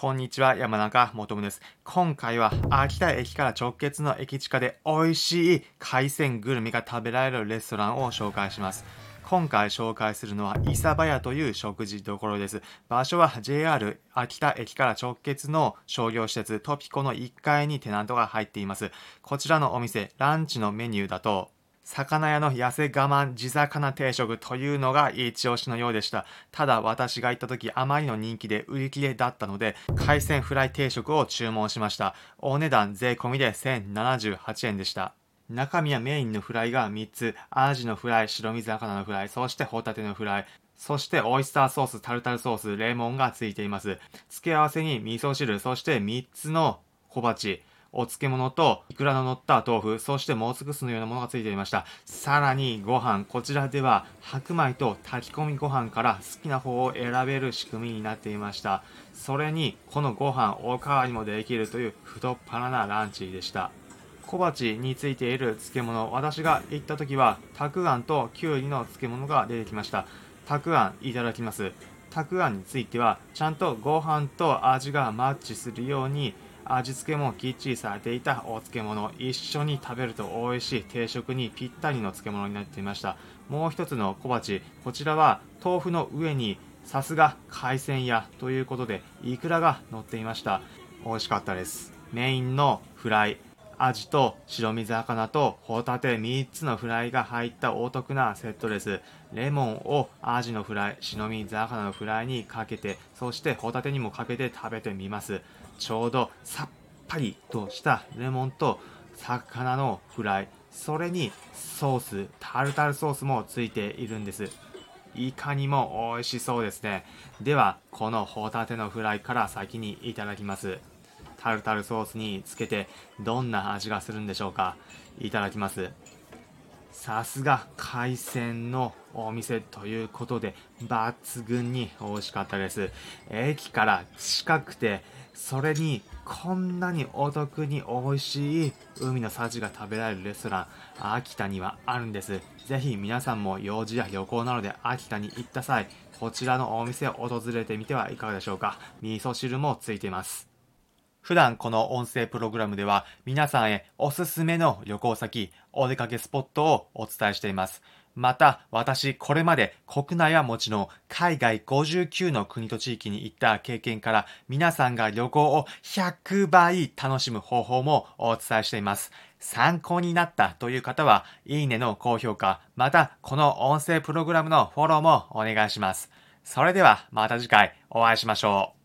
こんにちは、山中もとむです。今回は秋田駅から直結の駅地下で美味しい海鮮グルメが食べられるレストランを紹介します。今回紹介するのは、伊佐早屋という食事どころです。場所は JR 秋田駅から直結の商業施設トピコの1階にテナントが入っています。こちらのお店、ランチのメニューだと、魚屋の痩せ我慢地魚定食というのが一押しのようでした。ただ私が行った時あまりの人気で売り切れだったので海鮮フライ定食を注文しました。お値段税込みで1078円でした。中身はメインのフライが3つ、アジのフライ、白身魚のフライ、そしてホタテのフライ、そしてオイスターソース、タルタルソース、レモンがついています。付け合わせに味噌汁、そして3つの小鉢、お漬物とイクラの乗った豆腐、そしてもうすぐすのようなものがついていました。さらにご飯、こちらでは白米と炊き込みご飯から好きな方を選べる仕組みになっていました。それに、このご飯おかわりもできるという太っ腹なランチでした。小鉢についている漬物、私が行った時は、たくあんときゅうりの漬物が出てきました。たくあんいただきます。たくあんについては、ちゃんとご飯と味がマッチするように、味付けもきっちりされていたお漬物一緒に食べると美味しい定食にぴったりの漬物になっていましたもう一つの小鉢こちらは豆腐の上にさすが海鮮屋ということでイクラが乗っていました美味しかったですメインのフライアジと白身魚とホタテ3つのフライが入ったお得なセットです。レモンをアジのフライ、白身魚のフライにかけて、そしてホタテにもかけて食べてみます。ちょうどさっぱりとしたレモンと魚のフライ、それにソース、タルタルソースもついているんです。いかにも美味しそうですね。では、このホタテのフライから先にいただきます。タルタルソースにつけてどんな味がするんでしょうかいただきますさすが海鮮のお店ということで抜群に美味しかったです。駅から近くてそれにこんなにお得に美味しい海の幸が食べられるレストラン秋田にはあるんです。ぜひ皆さんも用事や旅行などで秋田に行った際こちらのお店を訪れてみてはいかがでしょうか。味噌汁もついています。普段この音声プログラムでは皆さんへおすすめの旅行先、お出かけスポットをお伝えしています。また、私、これまで国内はもちろん、海外59の国と地域に行った経験から、皆さんが旅行を100倍楽しむ方法もお伝えしています。参考になったという方は、いいねの高評価、また、この音声プログラムのフォローもお願いします。それでは、また次回お会いしましょう。